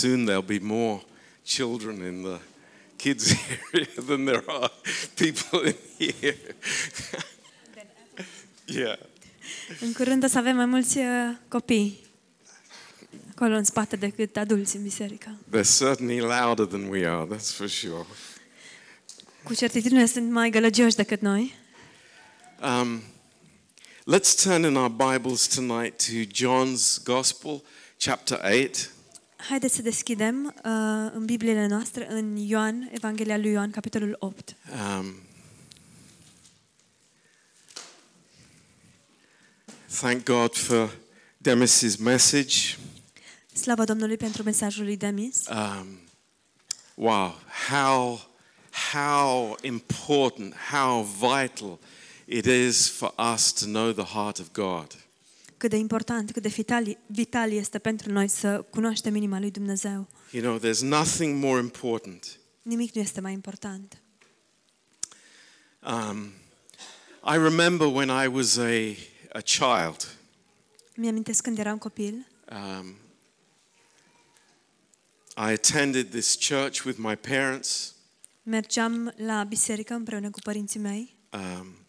soon there'll be more children in the kids area than there are people in here. yeah. În curând o să avem mai mulți uh, copii acolo în spate decât adulți în biserică. They're certainly louder than we are, that's for sure. Cu certitudine sunt mai gălăgioși decât noi. Um, let's turn in our Bibles tonight to John's Gospel, chapter 8. Haideți să deschidem uh, în Bibliile noastre în Ioan, Evanghelia lui Ioan, capitolul 8. Um, thank God for Demis's message. Slavă Domnului pentru mesajul lui Demis. Um, wow, how, how important, how vital it is for us to know the heart of God. Cât de important, cât de vital, vital este pentru noi să cunoaștem inima lui Dumnezeu. You know, there's nothing more important. Nimic nu este mai important. Um, I remember when I was a, a child. Mi-amintesc când eram copil, Um, I attended this church with my parents, mergeam la biserică împreună cu părinții mei um,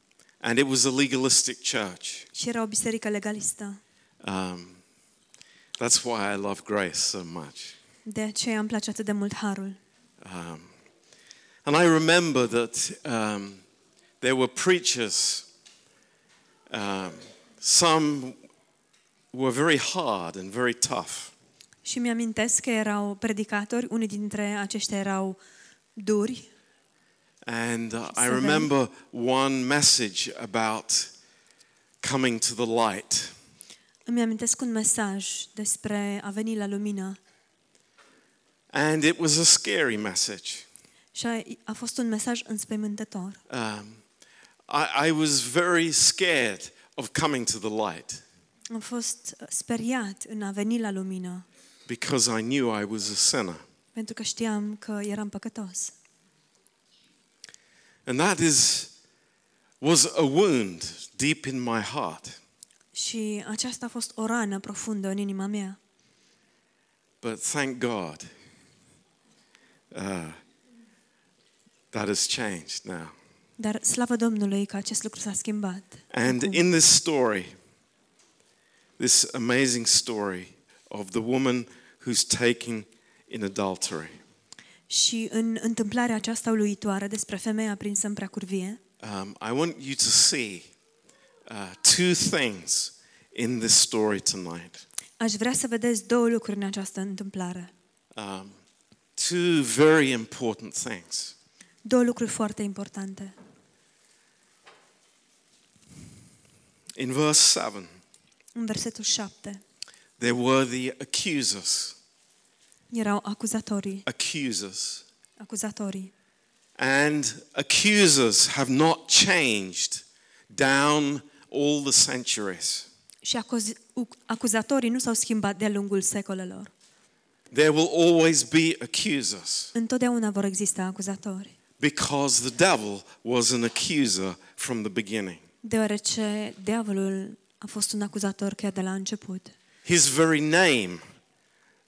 and it was a legalistic church. și era o biserică legalistă. Um, that's why I love grace so much. De aceea îmi place atât de mult harul. Um, and I remember that um, there were preachers, um, some were very hard and very tough. Și mi-amintesc că erau predicatori, unii dintre aceștia erau duri And uh, I Seveni. remember one message about coming to the light. Îmi amintesc un mesaj despre a veni la lumină And it was a scary message. și a, a fost un mesaj înspăimântător. Um, I, I was very scared of coming to the light Am fost uh, speriat în a veni la lumină because I knew I was a sinner. pentru că știam că eram păcătos. And that is was a wound deep in my heart. Și aceasta a fost o rană profundă în inima mea. But thank God uh, that has changed now. Dar slavă Domnului că acest lucru s-a schimbat. And Acum. in this story, this amazing story of the woman who's taken in adultery, Și în întâmplarea aceasta uluitoare despre femeia prinsă în preacurvie, um, I want you to see uh, two things in this story tonight. aș vrea să vedeți două lucruri în această întâmplare. Um, two very important things. Două lucruri foarte importante. In verse 7, În versetul 7 there were the accusers, erau acuzatorii, accusers. acuzatorii. And accusers have not changed down all the centuries. Și acuz- u- acuzatorii nu s-au schimbat de-a lungul secolelor. There will always be accusers Întotdeauna vor exista acuzatori. because the devil was an accuser from the beginning. Deoarece diavolul a fost un acuzator chiar de la început. His very name,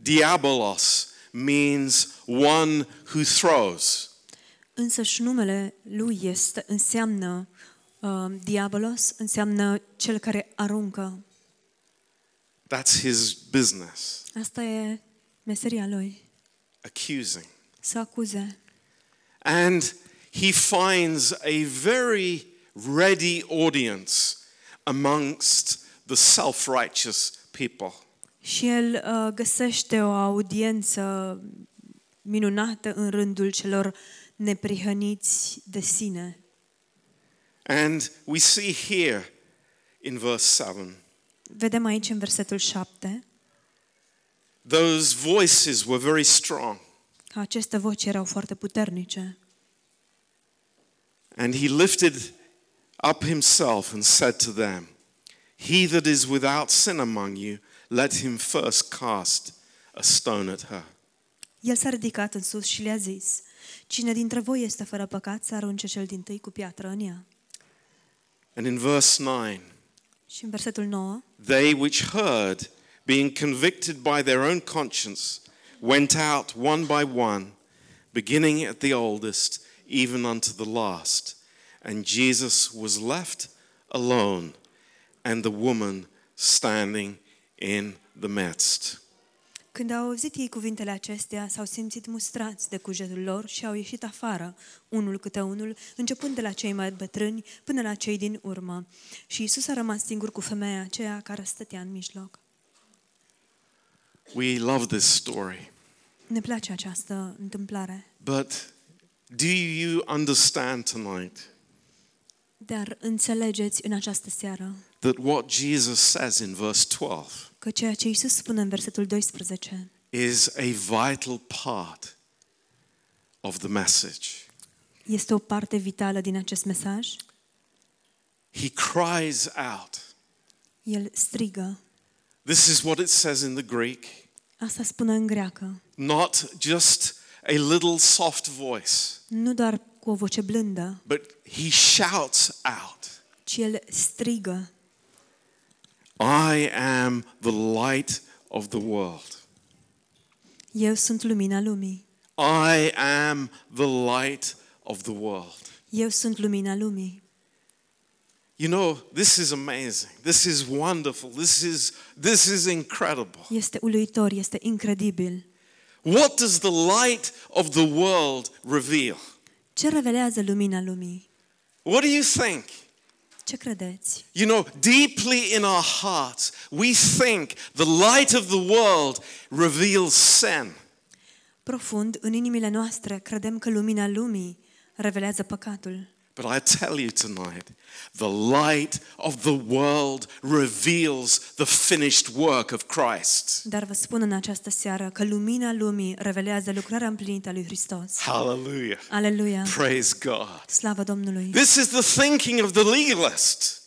Diabolos, means one who throws. Însăși numele lui este, înseamnă uh, diabolos, înseamnă cel care aruncă. That's his business, Asta e meseria lui, accusing. să acuze. And he finds a very ready audience amongst the self righteous people. Și el uh, găsește o audiență minunată în rândul celor neprihăniți de sine. And we see here in verse 7 Vedem aici în versetul 7 those voices were very strong. că aceste voci erau foarte puternice. And he lifted up himself and said to them, He that is without sin among you, let him first cast a stone at her. El s-a ridicat în sus și le-a zis, Cine dintre voi este fără păcat să arunce cel din tâi cu piatră în ea? And in verse 9, Și în versetul 9, they which heard, being convicted by their own conscience, went out one by one, beginning at the oldest, even unto the last. And Jesus was left alone, and the woman standing in the midst. Când au auzit ei cuvintele acestea, s-au simțit mustrați de cugetul lor și au ieșit afară, unul câte unul, începând de la cei mai bătrâni până la cei din urmă. Și Isus a rămas singur cu femeia aceea care stătea în mijloc. We love this story. Ne place această întâmplare, But do you understand tonight dar înțelegeți în această seară that what Jesus says in verse 12 că ceea ce Isus spune în versetul 12 is a vital part of the message? este o parte vitală din acest mesaj? He cries out. El strigă. This is what it says in the Greek, Asta spune în greacă. not just a little soft voice, Nu doar cu o voce blândă, but he shouts out, ci el strigă. I am the light of the world. Eu sunt lumina lumii. I am the light of the world. Eu sunt lumina lumii. You know, this is amazing. This is wonderful. This is this is incredible. Este uluitor, este incredibil. What does the light of the world reveal? Ce revelează lumina lumii? What do you think? Ce credeți? You know, deeply in our hearts, we think the light of the world reveals sin. Profund, în inimile noastre, credem că lumina lumii revelează păcatul. But I tell you tonight, the light of the world reveals the finished work of Christ. Dar vă spun în această seară că lumina lumii revelează lucrarea împlinită a lui Hristos. Hallelujah. Aleluia! Praise God. Slavă Domnului! This is the thinking of the legalist.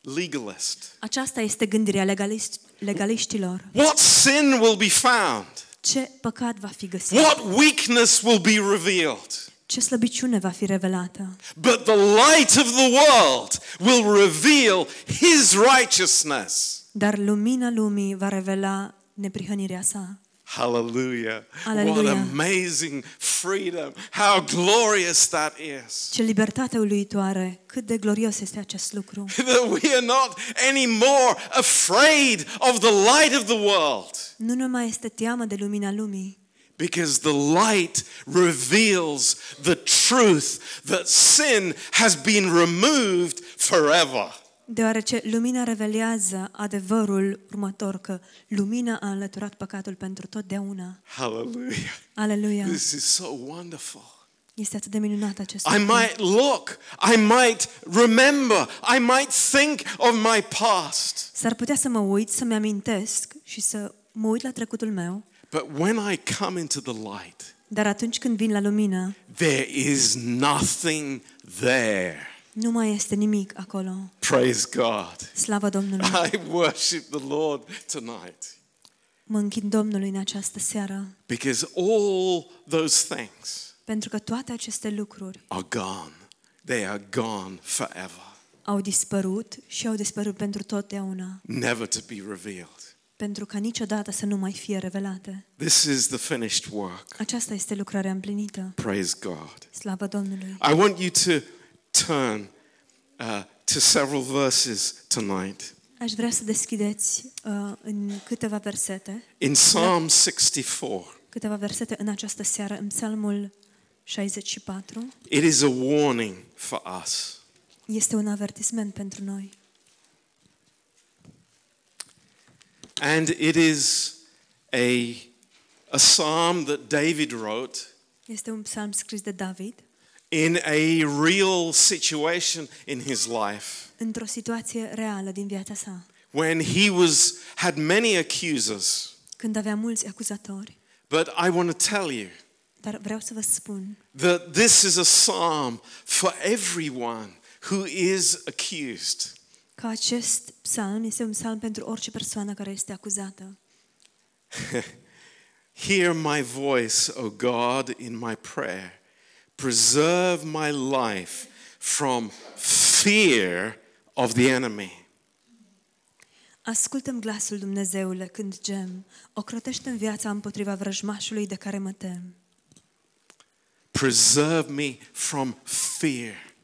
Legalist. Aceasta este gândirea legalist, legaliștilor. What sin will be found? Ce păcat va fi găsit? What weakness will be revealed? Ce slăbiciune va fi revelată? But the light of the world will reveal his righteousness. Dar lumina lumii va revela neprihănirea sa. Hallelujah. What Hallelujah. amazing freedom. How glorious that is. Ce libertate uluitoare! Cât de glorios este acest lucru! That we are not anymore afraid of the light of the world. Nu ne mai este teamă de lumina lumii, Because the light reveals the truth that sin has been removed forever. deoarece lumina revelează adevărul următor că lumina a înlăturat păcatul pentru totdeauna. Hallelujah. Aleluia! This is so wonderful. Este atât de minunat acest I lucru. might look, I might remember, I might think of my past. S-ar putea să mă uit, să-mi amintesc și să mă uit la trecutul meu, But when I come into the light, dar atunci când vin la lumină, there is nothing there. nu mai este nimic acolo. Praise God. Slavă Domnului! I worship the Lord tonight Mă închin Domnului în această seară, because all those things pentru că toate aceste lucruri are gone. They are gone forever, au dispărut și au dispărut pentru totdeauna, never to be revealed. Pentru ca niciodată să nu mai fie revelate. This is the finished work. Aceasta este lucrarea împlinită. Praise God. Slavă Domnului! I want you to turn uh, to several verses tonight. Aș vrea să deschideți uh, în câteva versete, In Psalm 64, câteva versete în această seară, în Psalmul 64. it is a warning for us. Este un avertisment pentru noi. And it is a, a psalm that David wrote Este un psalm scris de David in a real situation in his life într-o situație reală din viața sa, when he was had many accusers. când avea mulți acuzatori. But I want to tell you Dar vreau să vă spun that this is a psalm for everyone who is accused. Că acest psalm este un psalm pentru orice persoană care este acuzată. Hear my voice, O God, in my prayer. Preserve my life from fear of the enemy. Ascultăm glasul Dumnezeule când gem. Ocrotește în viața împotriva vrăjmașului de care mă tem. Preserve me from fear.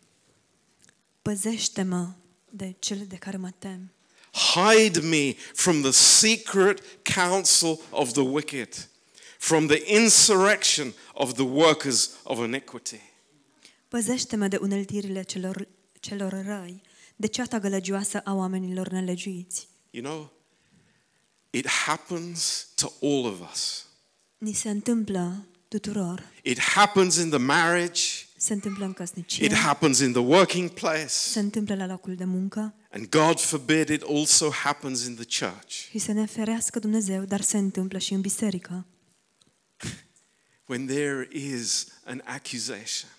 Păzește-mă de cele de care mă tem. Hide me from the secret counsel of the wicked, from the insurrection of the workers of iniquity. Păzește-mă de uneltirile celor, celor răi, de ceata gălăgioasă a oamenilor nelegiuiți. You know, it happens to all of us. Ni se întâmplă tuturor. It happens in the marriage, Se întâmplă în căsnicie, it happens in the working place, se întâmplă la locul de muncă and God forbid it also happens in the church. și să ne ferească Dumnezeu, dar se întâmplă și în biserică. When there is an accusation,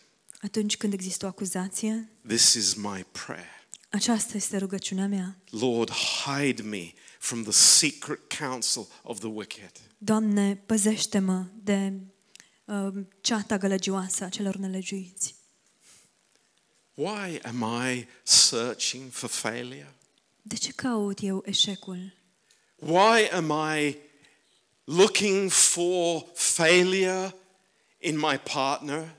Atunci când există o acuzație, this is my prayer. aceasta este rugăciunea mea. Lord, hide me from the secret counsel of the wicked. Doamne, păzește-mă de uh, ceata gălăgioasă a celor nelegiuiți. Why am I searching for failure? De ce caut eu eșecul? Why am I looking for failure in my partner?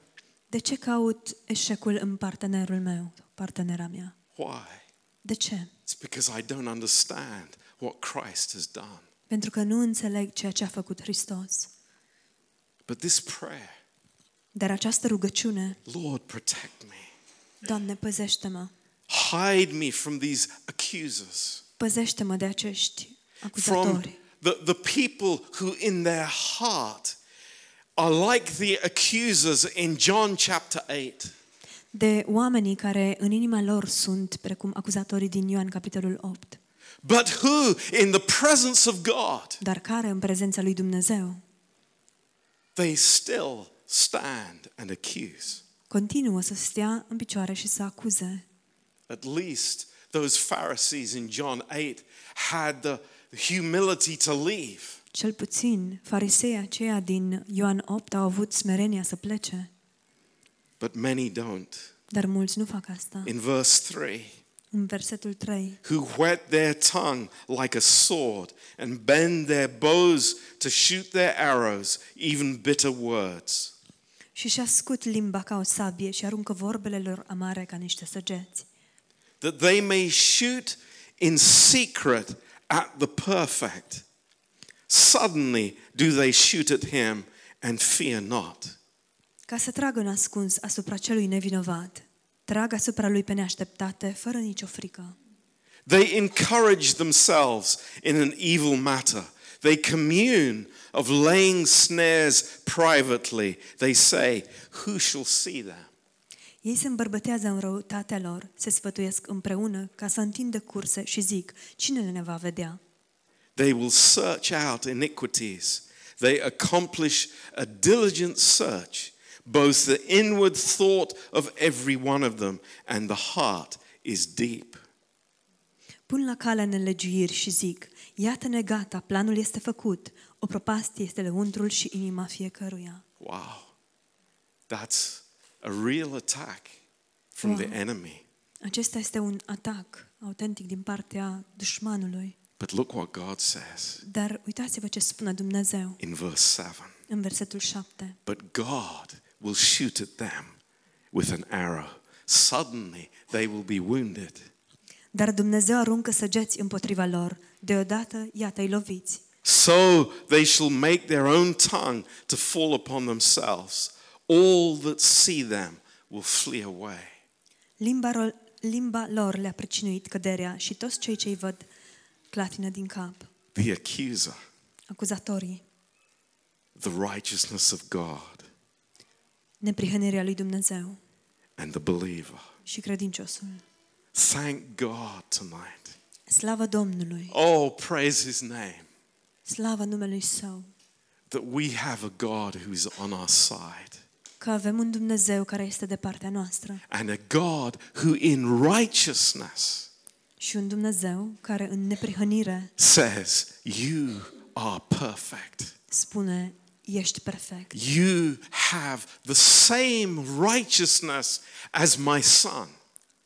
De ce caut eșecul în partenerul meu, partenera mea? Why? De ce? It's because I don't understand what Christ has done. Pentru că nu înțeleg ceea ce a făcut Hristos. But this prayer, Dar această rugăciune, Lord, protect me. Doamne, păzește-mă. Hide me from these accusers, Păzește-mă de acești from acuzatori. the, the people who in their heart are like the accusers in John chapter 8. De oamenii care în inima lor sunt precum acuzatorii din Ioan capitolul 8, But who, in the presence of God, dar care în prezența lui Dumnezeu they still stand and accuse. continuă să stea în picioare și să acuze. At least those Pharisees in John 8 had the humility to leave. Cel puțin farisei aceia din Ioan 8 au avut smerenia să plece, But many don't. dar mulți nu fac asta. In verse 3, În versetul 3, who whet their tongue like a sword and bend their bows to shoot their arrows, even bitter words. și și ascut limba ca o sabie și aruncă vorbele lor amare ca niște săgeți, that they may shoot in secret at the perfect. Suddenly do they shoot at him and fear not. ca să tragă în ascuns asupra celui nevinovat. Trag asupra lui pe neașteptate, fără nicio frică. They encourage themselves in an evil matter. They commune of laying snares privately. They say, Who shall see them? Ei se îmbărbătează în răutatea lor, se sfătuiesc împreună ca să întindă curse și zic, cine ne va vedea? They will search out iniquities. They accomplish a diligent search, both the inward thought of every one of them and the heart is deep. Pun la cale nelegiuiri și zic, iată-ne gata, planul este făcut, o propastie este lăuntrul și inima fiecăruia. Wow. That's a real attack from the Wow. enemy. Acesta este un atac autentic din partea dușmanului. But look what God says Dar uitați-vă ce spune Dumnezeu in verse 7. în versetul 7. But God will shoot at them with an arrow. Suddenly they will be wounded. Dar Dumnezeu aruncă săgeți împotriva lor. Deodată, iată-i loviți. So they shall make their own tongue to fall upon themselves. All that see them will flee away. Limba, ro- limba lor le-a pricinuit căderea și toți cei ce-i văd clatină din cap. The accuser, Acuzatorii, the righteousness of God, neprihănirea lui Dumnezeu and the believer. și credinciosul. Thank God tonight. Slavă Domnului, Oh, praise his name. slavă numelui Său, That we have a God who is on our side. că avem un Dumnezeu care este de partea noastră And a God who in righteousness și un Dumnezeu care în neprihănire says, You are perfect. spune, ești perfect. You have the same righteousness as my son.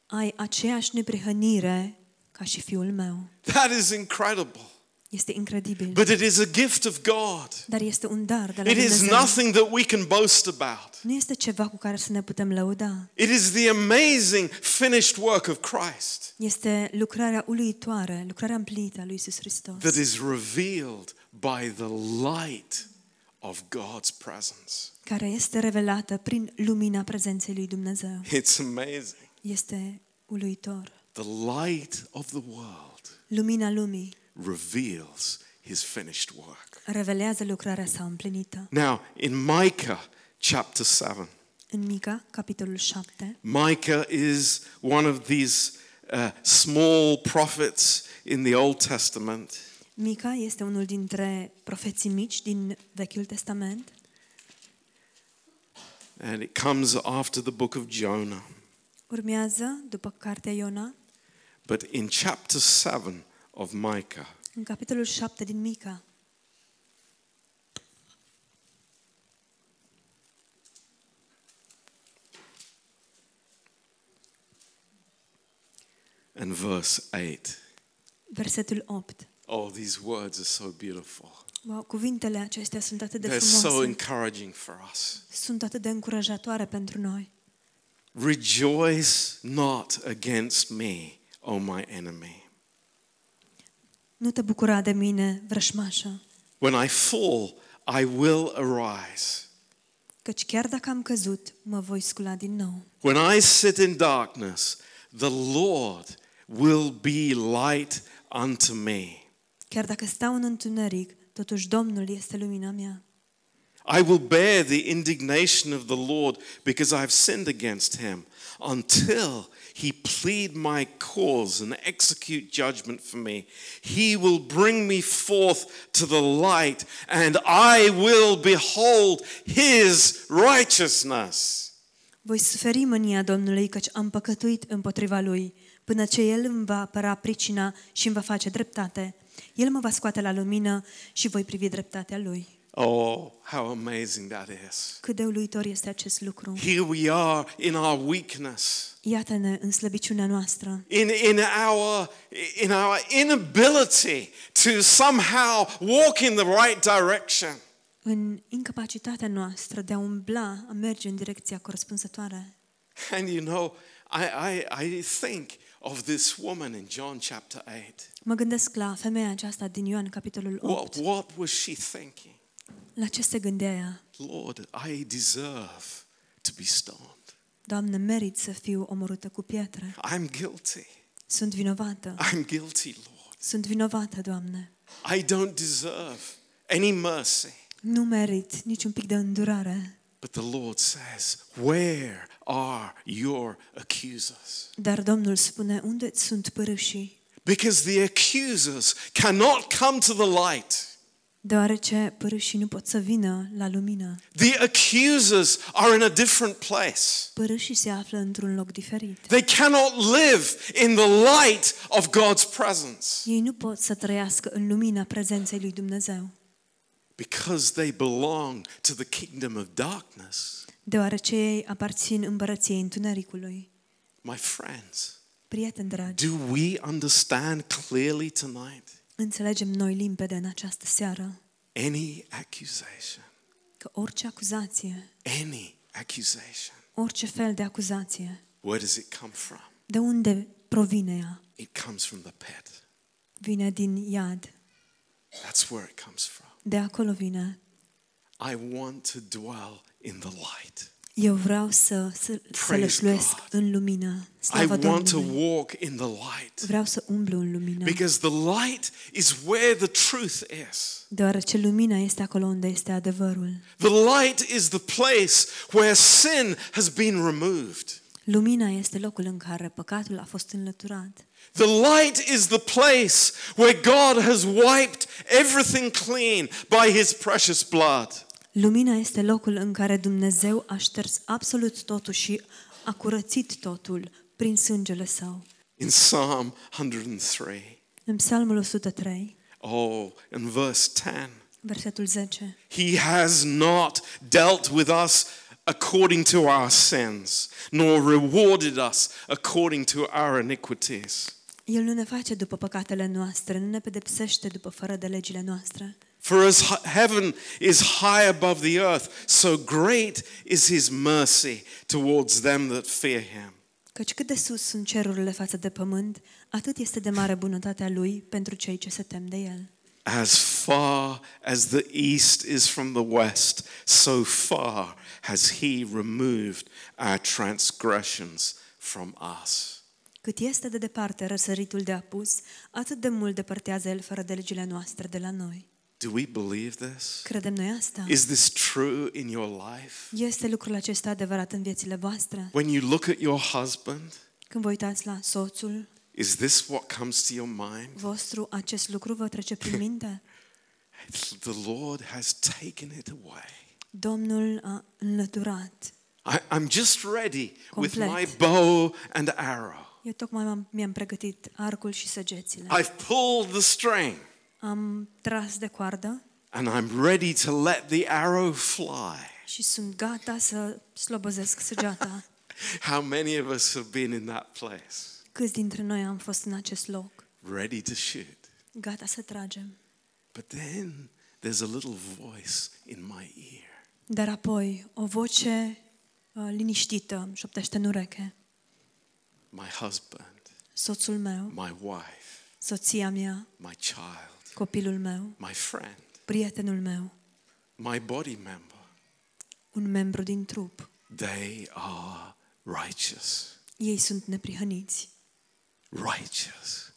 Ai aceeași neprihănire ca ca și fiul meu. That is incredible. Este incredibil. But it is a gift of God. Dar este un dar de la It is Dumnezeu. nothing that we can boast about. Nu este ceva cu care să ne putem lăuda. It is the amazing finished work of Christ Este lucrarea uluitoare, lucrarea împlinită a lui Isus Hristos, that is revealed by the light of God's presence. care este revelată prin lumina prezenței lui Dumnezeu. It's amazing. Este uluitor. The light of the world Lumina lumii reveals his finished work. revelează lucrarea sa împlinită. Now, in Micah chapter 7, În Mica, capitolul 7, Micah is one of these uh, small prophets in the Old Testament. Mica este unul dintre profeții mici din Vechiul Testament And it comes after the book of Jonah. Urmează, după cartea Iona, But in chapter 7 of Micah, în capitolul 7 din Mica, and verse 8. versetul 8. Oh, these words are so beautiful. Wow, cuvintele acestea sunt atât de They're so frumoase, encouraging for us. sunt atât de încurajatoare pentru noi. Rejoice not against me, O my enemy. Nu te bucura de mine, vrășmașă, When I fall, I will arise. căci chiar dacă am căzut, mă voi scula din nou. When I sit in darkness, the Lord will be light unto me. Chiar dacă stau în întuneric, totuși Domnul este lumina mea. I will bear the indignation of the Lord because I have sinned against him until he plead my cause and execute judgment for me. He will bring me forth to the light and I will behold his righteousness. Voi suferi mânia Domnului, căci am păcătuit împotriva Lui, până ce El îmi va apăra pricina și îmi va face dreptate. El mă va scoate la lumină și voi privi dreptatea Lui. Oh, how amazing that is. Cât de uluitor este acest lucru. Here we are in our weakness. Iată-ne în slăbiciunea noastră, in, in, our, in our inability to somehow walk in the right direction. în incapacitatea noastră de a umbla, a merge în direcția corespunzătoare. And you know, I, I, I think of this woman in John chapter 8. Mă gândesc la femeia aceasta din Ioan, capitolul 8. What, what was she thinking? La ce se gândea ea? Lord, I deserve to be stoned. Doamne, merit să fiu omorâtă cu pietre. I'm guilty. Sunt vinovată. I'm guilty, Lord. Sunt vinovată, Doamne. I don't deserve any mercy. Nu merit niciun pic de îndurare. But the Lord says, Where are your accusers? Dar Domnul spune, unde sunt părâșii? Because the accusers cannot come to the light. Deoarece părâșii nu pot să vină la lumină. The accusers are in a different place. Părâșii se află într-un loc diferit. They cannot live in the light of God's presence Ei nu pot să trăiască în lumina prezenței lui Dumnezeu. Because they belong to the kingdom of darkness. Deoarece ei aparțin împărăției întunericului. My friends, Prieteni dragi, do we understand clearly tonight? înțelegem noi limpede în această seară Any accusation, că orice acuzație, any accusation, orice fel de acuzație, where does it come from? de unde provine ea? It comes from the pit. Vine din iad. That's where it comes from. De acolo vine. I want to dwell in the light. Eu vreau să, să, să Praise lășluiesc God. în lumină. I Slavă want to Domnului. walk in the light Vreau să umblu în lumină. because the light is where the truth is. Deoarece lumina este acolo unde este adevărul. The light is the place where sin has been removed. Lumina este locul în care păcatul a fost înlăturat. The light is the place where God has wiped everything clean by his precious blood. Lumina este locul în care Dumnezeu a șters absolut totul și a curățit totul prin sângele său. In Psalm 103, În Psalmul 103, oh, in verse 10, versetul 10, He has not dealt with us according to our sins, nor rewarded us according to our iniquities. El nu ne face după păcatele noastre, nu ne pedepsește după fără de legile noastre. For as h- heaven is high above the earth, so great is his mercy towards them that fear him. Căci cât de sus sunt cerurile față de pământ, atât este de mare bunătatea Lui pentru cei ce se tem de El. As far as the east is from the west, so far has he removed our transgressions from us. Cât este de departe răsăritul de apus, atât de mult depărtează El fără de legile noastre de la noi. Do we believe this? Credem noi asta? Is this true in your life? Este lucrul acesta adevărat în viețile voastre? When you look at your husband, Când vă uitați la soțul is this what comes to your mind? vostru, acest lucru vă trece prin minte? The Lord has taken it away. Domnul a înlăturat. I, I'm just ready with Complet. my bow and arrow. Eu tocmai m-am, mi-am pregătit arcul și săgețile. I've pulled the string Am tras de coardă and I'm ready to let the arrow fly. și sunt gata să slobozesc săgeata. How many of us have been in that place? Câți dintre noi am fost în acest loc? Ready to shoot. Gata să tragem. But then there's a little voice in my ear. Dar apoi o voce uh, liniștită îmi șoptește în ureche. My husband, Soțul meu, my wife, soția mea, my child, copilul meu, my friend, prietenul meu, my body member. un membru din trup. They are righteous. Ei sunt neprihăniți, Righteous.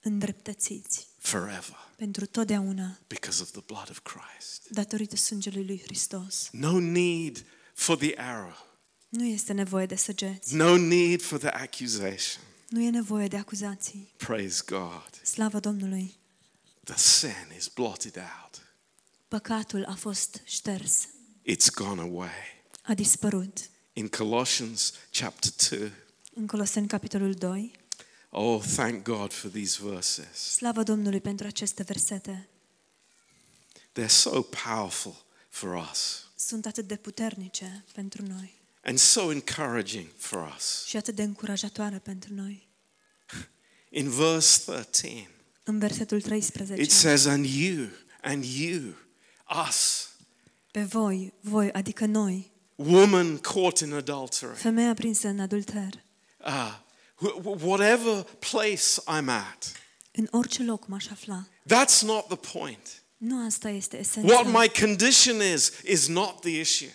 Îndreptățiți, forever pentru totdeauna, because of the blood of Christ. datorită sângelui lui Hristos. No need for the arrow. Nu este nevoie de săgeți, No need for the accusation. nu e nevoie de acuzații. Praise God. Slavă Domnului! The sin is blotted out. Păcatul a fost șters, It's gone away. a dispărut. In Colossians chapter 2, În Coloseni, capitolul 2, oh, thank God for these verses. slavă Domnului pentru aceste versete. They're so powerful for us Sunt atât de puternice pentru noi and so encouraging for us. și atât de încurajatoare pentru noi. In verse 13, În versetul 13, it says, And you, and you, us, pe voi, voi, adică noi, woman caught in adultery, femeia prinsă în adulter, uh, wh- wh- whatever place I'm at, în orice loc m-aș afla. that's not the point. Nu asta este What esența. my condition is, is not the issue.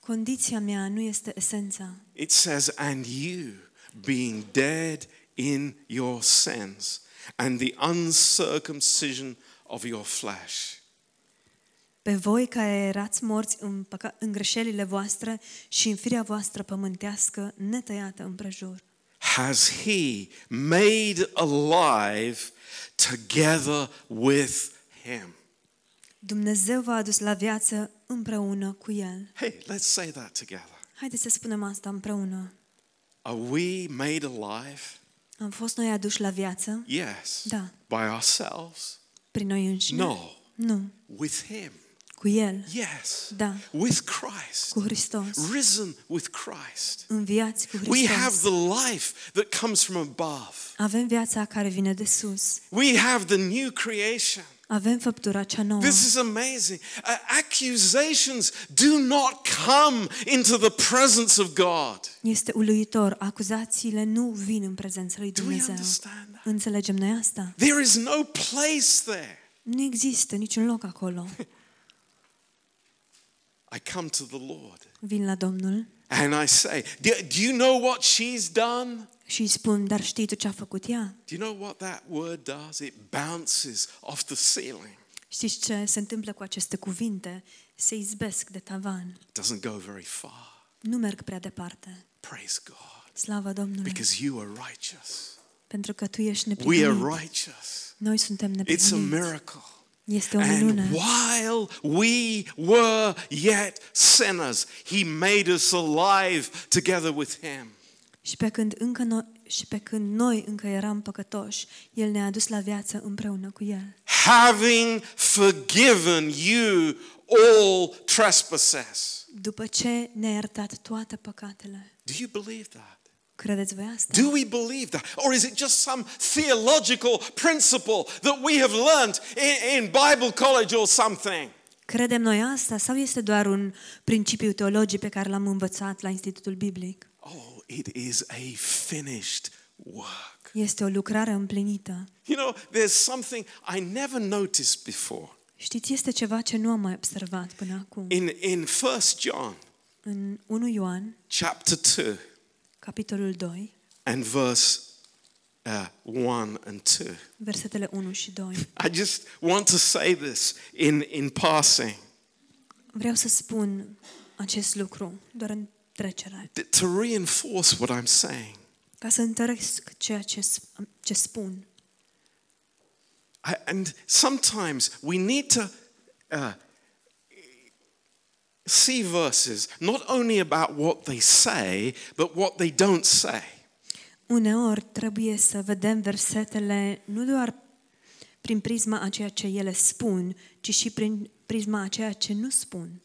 Condiția mea nu este esența. It says, And you, being dead in your sins and the uncircumcision of your flesh. Pe voi care erați morți în, păca- în greșelile voastre și în firea voastră pământească netăiată împrejur. Has he made alive together with him. Dumnezeu v-a adus la viață împreună cu El. Hey, let's say that together. Haideți să spunem asta împreună. Are we made alive? Am fost noi aduși la viață Yes. Da. By ourselves? prin noi înșine? No. Nu. With him? Cu El. Yes. Da. With Christ. Cu Hristos. Risen with Christ. Înviați cu We have Hristos. the life that comes from above. Avem viața care vine de sus. We have the new creation. Avem făptura cea nouă. This is amazing. Uh, accusations do not come into the presence of God. Este uluitor. Acuzațiile nu vin în prezența lui Do we Dumnezeu. understand that? Înțelegem noi asta? There is no place there. Nu există niciun loc acolo. I come to the Lord Vin la Domnul and I say, Do, do you know what she's done? și îi spun, dar știi tu ce a făcut ea? Do you know what that word does? It bounces off the ceiling. Știți ce se întâmplă cu aceste cuvinte? Se izbesc de tavan. It doesn't go very far. Nu merg prea departe. Praise God. Slavă Domnului! Because you are righteous. Pentru că tu ești We neprihănit. are righteous. Noi suntem It's a neprihăniți. miracle. Este o And minune. while we were yet sinners, He made us alive together with Him. Și pe când încă noi, și pe când noi încă eram păcătoși, El ne-a adus la viață împreună cu El. Having forgiven you all trespasses. După ce ne-a iertat toate păcatele. Do you believe that? Credeți voi asta? Do we believe that? Or is it just some theological principle that we have learned in, in Bible college or something? Credem noi asta sau este doar un principiu teologic pe care l-am învățat la Institutul Biblic? Oh, it is a finished work. Este o lucrare împlinită. You know, there's something I never noticed before. Știți, este ceva ce nu am mai observat până acum. In, in 1 John În 1 Ioan, chapter 2 capitolul 2, and verse uh, 1 and 2. versetele 1 și 2. I just want to say this in, in passing Vreau să spun acest lucru, doar în trecere, th- to reinforce what I'm saying. ca să întăresc ceea ce, sp- ce spun. I, and sometimes we need to uh, see verses not only about what they say, but what they don't say. Uneori trebuie să vedem versetele nu doar prin prisma a ceea ce ele spun, ci și prin prisma a ceea ce nu spun.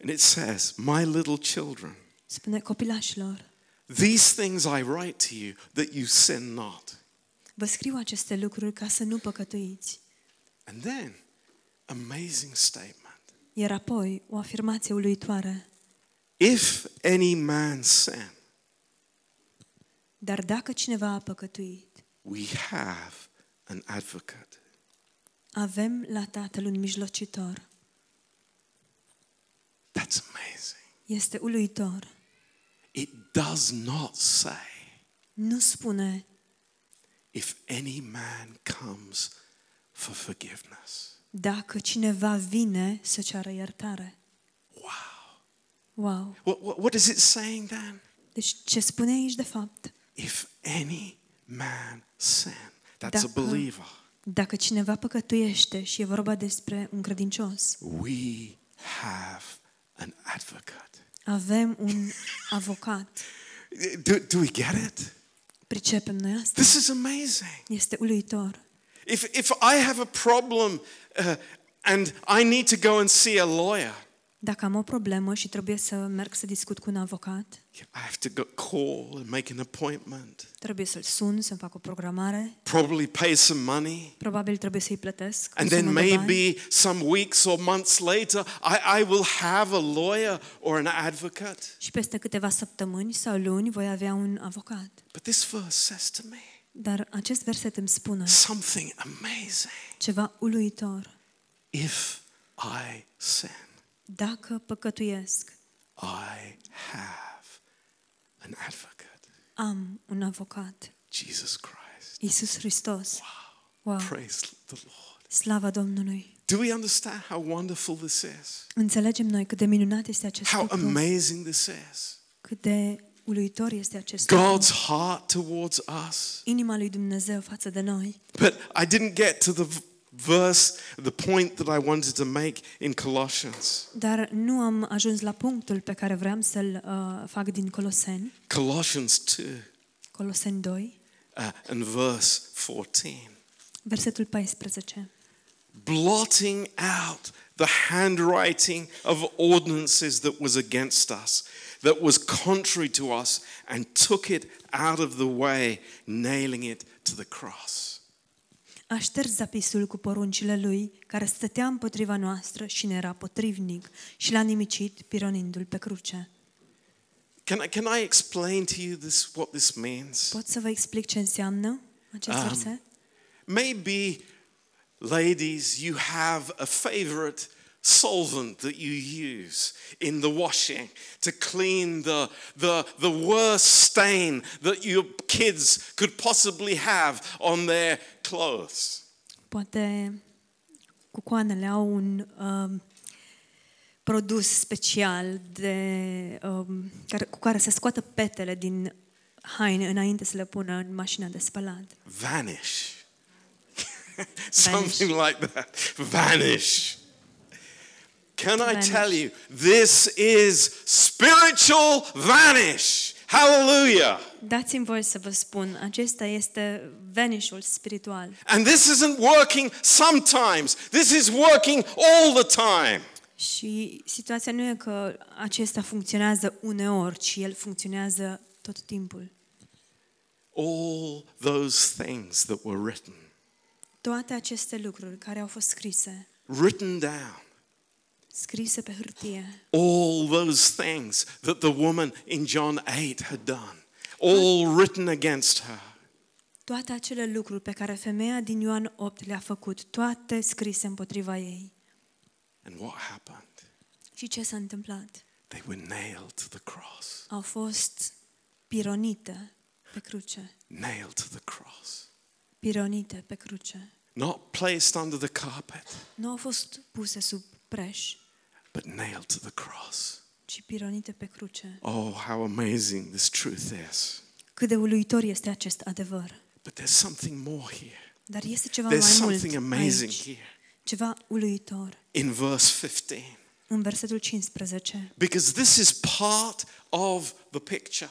And it says, My little children, Spune copilașilor, these things I write to you that you sin not. vă scriu aceste lucruri ca să nu păcătuiți. And then, amazing statement. Iar apoi o afirmație uluitoare. If any man sin, Dar dacă cineva a păcătuit, we have an advocate. avem la Tatăl un mijlocitor. That's amazing. Este uluitor. It does not say, Nu spune if any man comes for forgiveness. Dacă cineva vine să ceară iertare. Wow. Wow! What, what, what is it saying then? Deci ce spune aici de fapt? If any man sin, that's a Dacă- believer. Dacă cineva păcătuiește și e vorba despre un credincios, We have an advocate. avem un avocat. Do, do we get it? Pricepem noi asta? This is amazing. Este uluitor. If, if I have a problem uh, and I need to go and see a lawyer, Dacă am o problemă și trebuie să merg să discut cu un avocat, I have to go call and make an appointment. trebuie să-l sun, să-mi fac o programare, Probably pay some money. probabil trebuie să-i plătesc. o And then sumă de bani. maybe some weeks or months later, I, I will have a lawyer or an advocate. Și peste câteva săptămâni sau luni voi avea un avocat. But this verse says to me Dar acest verset îmi spune something amazing. ceva uluitor. If I sin, Dacă păcătuiesc, I have an advocate, am un avocat. Jesus Christ. Iisus Hristos. Wow! Praise the Lord. Slavă Domnului! Do we understand how wonderful this is? Înțelegem noi cât de minunat este acest How lucru, amazing this is? cât de uluitor este acest lucru. God's heart towards us. Inima lui Dumnezeu față de noi. But I didn't get to the v- verse, the point that I wanted to make in Colossians. Dar nu am ajuns la punctul pe care vreau să-l uh, fac din Coloseni, Colossians 2 Coloseni 2, uh, and verse 14. versetul 14. Blotting out the handwriting of ordinances that was against us, that was contrary to us, and took it out of the way, nailing it to the cross. A șters zapisul cu poruncile lui, care stătea împotriva noastră și ne era potrivnic, și l-a nimicit, pironindu-l pe cruce. Can I, can I explain to you this, what this means? Pot să vă explic ce înseamnă acest Um, verset? Maybe, ladies, you have a favorite solvent that you use in the washing to clean the, the, the worst stain that your kids could possibly have on their clothes. Poate cucoanele au un um, produs special de, um, care, cu care se scoată petele din haine înainte să le pună în mașina de spălat. Vanish. Something like that. Vanish. Can I Vanish. tell you, this is spiritual vanish. Hallelujah. Dați-mi voi să vă spun, acesta este vanișul spiritual. And this isn't working sometimes, this is working all the time. Și situația nu e că acesta funcționează uneori, ci el funcționează tot timpul. All those things that were written, Toate aceste lucruri care au fost scrise, written down, scrise pe hârtie, all those things that the woman in John 8 had done, all written against her. toate acele lucruri pe care femeia din Ioan 8 le-a făcut, toate scrise împotriva ei. And what happened? Și ce s-a întâmplat? They were nailed to the cross. Au fost pironite pe cruce. Nailed to the cross. Pironite pe cruce. Not placed under the carpet, Nu au fost puse sub preș, but nailed to the cross. ci pironite pe cruce. Oh, how amazing this truth is. Cât de uluitor este acest adevăr. But there's something more here. Dar este ceva There's mai mult something amazing aici. here. Ceva uluitor. In verse 15. În versetul 15. Because this is part of the picture.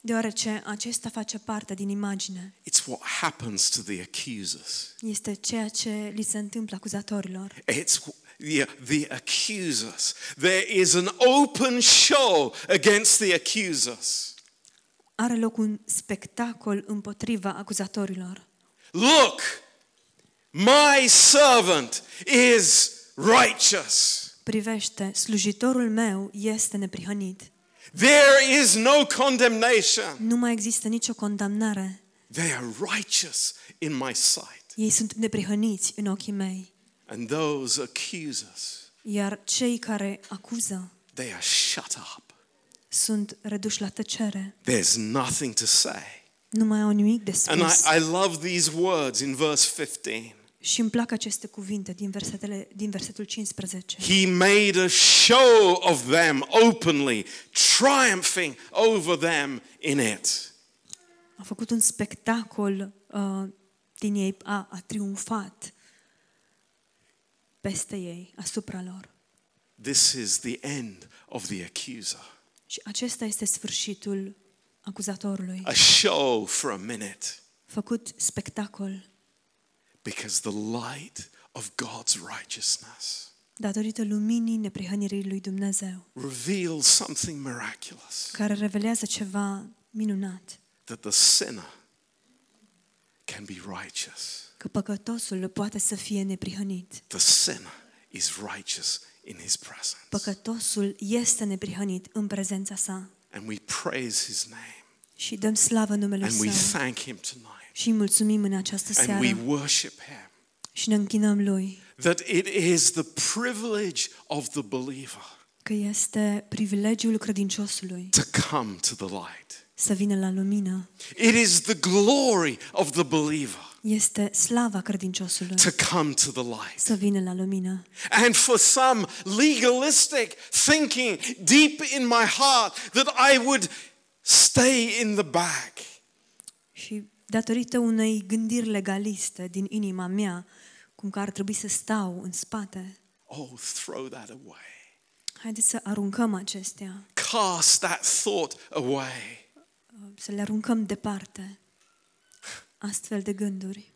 Deoarece acesta face parte din imagine. It's what happens to the accusers. Este ceea ce li se întâmplă acuzatorilor. It's the, the accusers. There is an open show against the accusers. Are loc un spectacol împotriva acuzatorilor. Look, my servant is righteous. Privește, slujitorul meu este neprihănit. There is no condemnation. Nu mai există nicio condamnare. They are righteous in my sight. Ei sunt neprihăniți în ochii mei. And those accusers, Iar cei care acuză they are shut up. sunt reduși la tăcere. There's nothing to say. Nu mai au nimic de And spus. I, I love these words in verse 15. Și îmi plac aceste cuvinte din, versetele, din versetul 15. He made a show of them openly, triumphing over them in it. A făcut un spectacol uh, din ei, a, a triumfat peste ei, asupra lor. This is the end of the accuser. Și acesta este sfârșitul acuzatorului. A show for a minute Făcut spectacol because the light of God's righteousness datorită luminii neprihănirii lui Dumnezeu, reveals something miraculous care revelează ceva minunat, that the sinner can be righteous. Că păcătosul poate să fie neprihănit. The sinner is righteous in his presence. Păcătosul este neprihănit în prezența sa And we praise his name și dăm slavă numelui and we său thank him tonight și îi mulțumim în această and we seară worship him. și ne închinăm lui That it is the privilege of the believer că este privilegiul credinciosului to come to the light. să vină la lumină. It is the glory of the believer Este slava credinciosului to come to the light. să vină la lumină. And for some legalistic thinking deep in my heart that I would stay in the back. Și datorită unei gândiri legaliste din inima mea, cum că ar trebui să stau în spate, Oh, throw that away. haideți să aruncăm acestea, Cast that thought away. să le aruncăm departe, astfel de gânduri,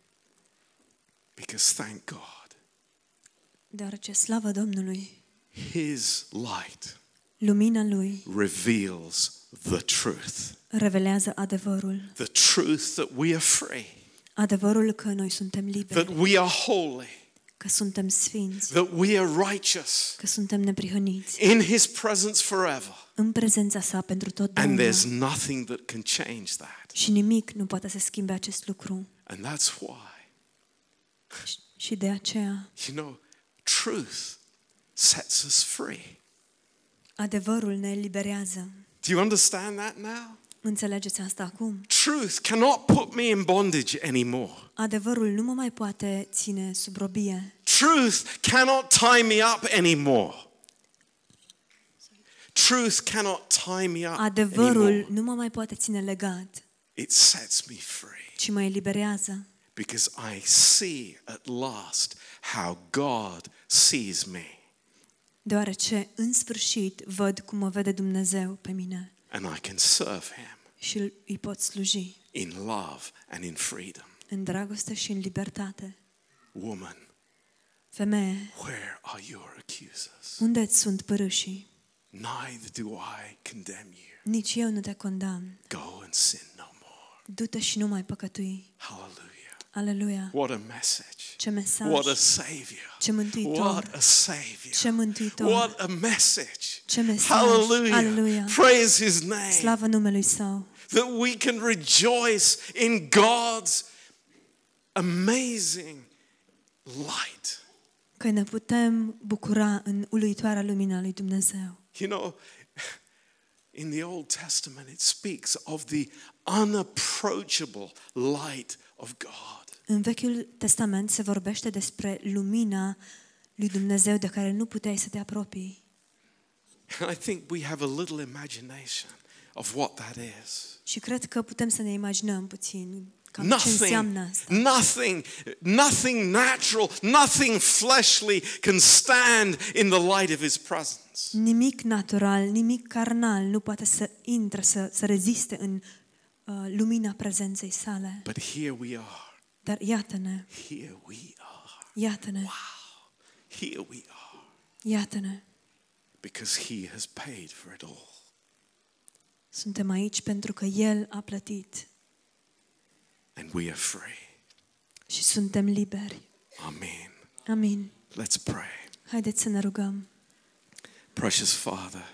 Because thank God, deoarece slavă Domnului, His light lumina Lui reveals the truth. revelează adevărul, The truth that we are free, adevărul că noi suntem that liberi, we are holy, că suntem sfinți, that we are righteous că suntem neprihăniți, in His presence forever. în prezența sa pentru And totdeauna. there's nothing that can change that. Și nimic nu poate să schimbe acest lucru. And that's why, Și- Și de aceea, you know, truth sets us free. adevărul ne eliberează. Do you understand that now? Înțelegeți asta acum? Truth cannot put me in bondage anymore. Adevărul nu mă mai poate ține sub robie. Truth cannot tie me up anymore. Truth cannot tie me up Adevărul anymore. nu mă mai poate ține legat, It sets me free ci mă eliberează. because I see at last how God sees me Deoarece, în sfârșit, văd cum mă vede Dumnezeu pe mine and I can serve Him și îl- îi pot sluji in love and in freedom. în dragoste și în libertate. Woman, Femeie, where are your accusers? unde sunt părâșii? Neither do I condemn you. Nici eu nu te condamn. Go and sin no more. Du-te și nu mai păcătui. Hallelujah. Aleluia! What a message. Ce mesaj! What a savior. Ce mântuitor! What a savior. Ce mântuitor! What a message. Ce mesaj! Hallelujah. Aleluia! Praise his name. Slavă numelui Său! That we can rejoice in God's amazing light. Că ne putem bucura în uluitoarea lumina lui Dumnezeu. You know, in the Old Testament, it speaks of the unapproachable light of God. În Vechiul Testament se vorbește despre lumina lui Dumnezeu de care nu puteai să te apropii. And I think we have a little imagination of what that is. Și cred că putem să ne imaginăm puțin cam ce înseamnă Nothing, asta. nothing, nothing natural, nothing fleshly can stand in the light of His presence. Nimic natural, nimic carnal nu poate să intre, să, să reziste în uh, lumina prezenței sale. But here we are. Dar iată-ne, Here we are. iată-ne, Here we are. iată-ne. Because He has paid for it all. Suntem aici pentru că El a plătit And we are free. și suntem liberi. Amen. Amin. Let's pray. Haideți să ne rugăm. Precious Father,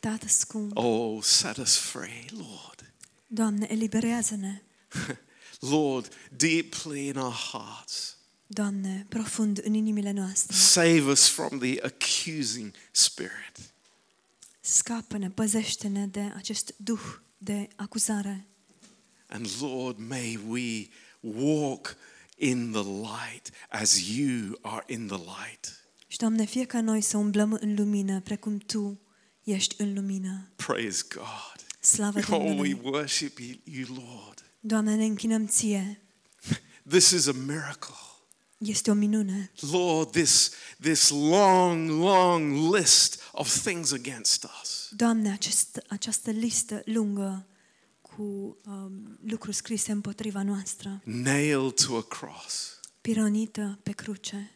Tată scump, oh, set us free, Lord. Doamne, eliberează-ne. Lord, deeply in our hearts. Doamne, profund în inimile noastre. Save us from the accusing spirit. Scapă-ne, păzește-ne de acest duh de acuzare. And Lord, may we walk in the light as you are in the light. Și, Doamne, fie ca noi să umblăm în lumină, precum Tu ești în lumină. Praise God. Slavă Oh, we Domnului! worship you, you, Lord. Doamne, ne închinăm Ție. This is a miracle. Este o minune. Lord, this, this long, long list of things against us. Doamne, acest, această listă lungă cu um, lucruri scrise împotriva noastră, nailed to a cross pironită pe cruce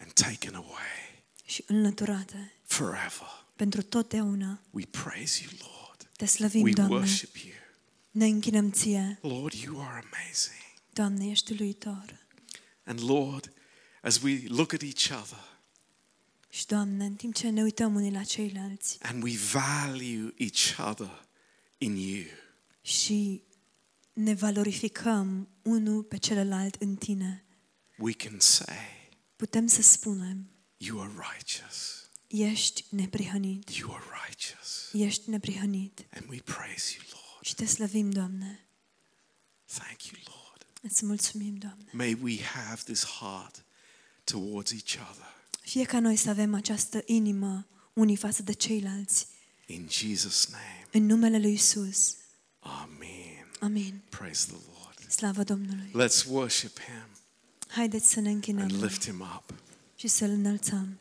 and taken away și înlăturate forever. pentru totdeauna. We praise you, Lord. Te slăvim, We Doamne. worship you. Ne închinăm Ție. Lord, you are amazing. Doamne, ești uluitor. And Lord, as we look at each other Și, Doamne, în timp ce ne uităm unii la ceilalți and we value each other in you, și ne valorificăm unul pe celălalt în Tine, we can say, putem să spunem, You are righteous. ești neprihănit, You are righteous. ești neprihănit. And we praise you, Lord. Și te slăvim, Doamne. Thank you, Lord. Îți mulțumim, Doamne. May we have this heart towards each other. Fie ca noi să avem această inimă unii față de ceilalți. In Jesus' name. În numele Lui Isus. Amen. Amin. Praise the Lord. Slavă Domnului. Let's worship him Haideți să ne închinăm and lift him up. și să-L înălțăm.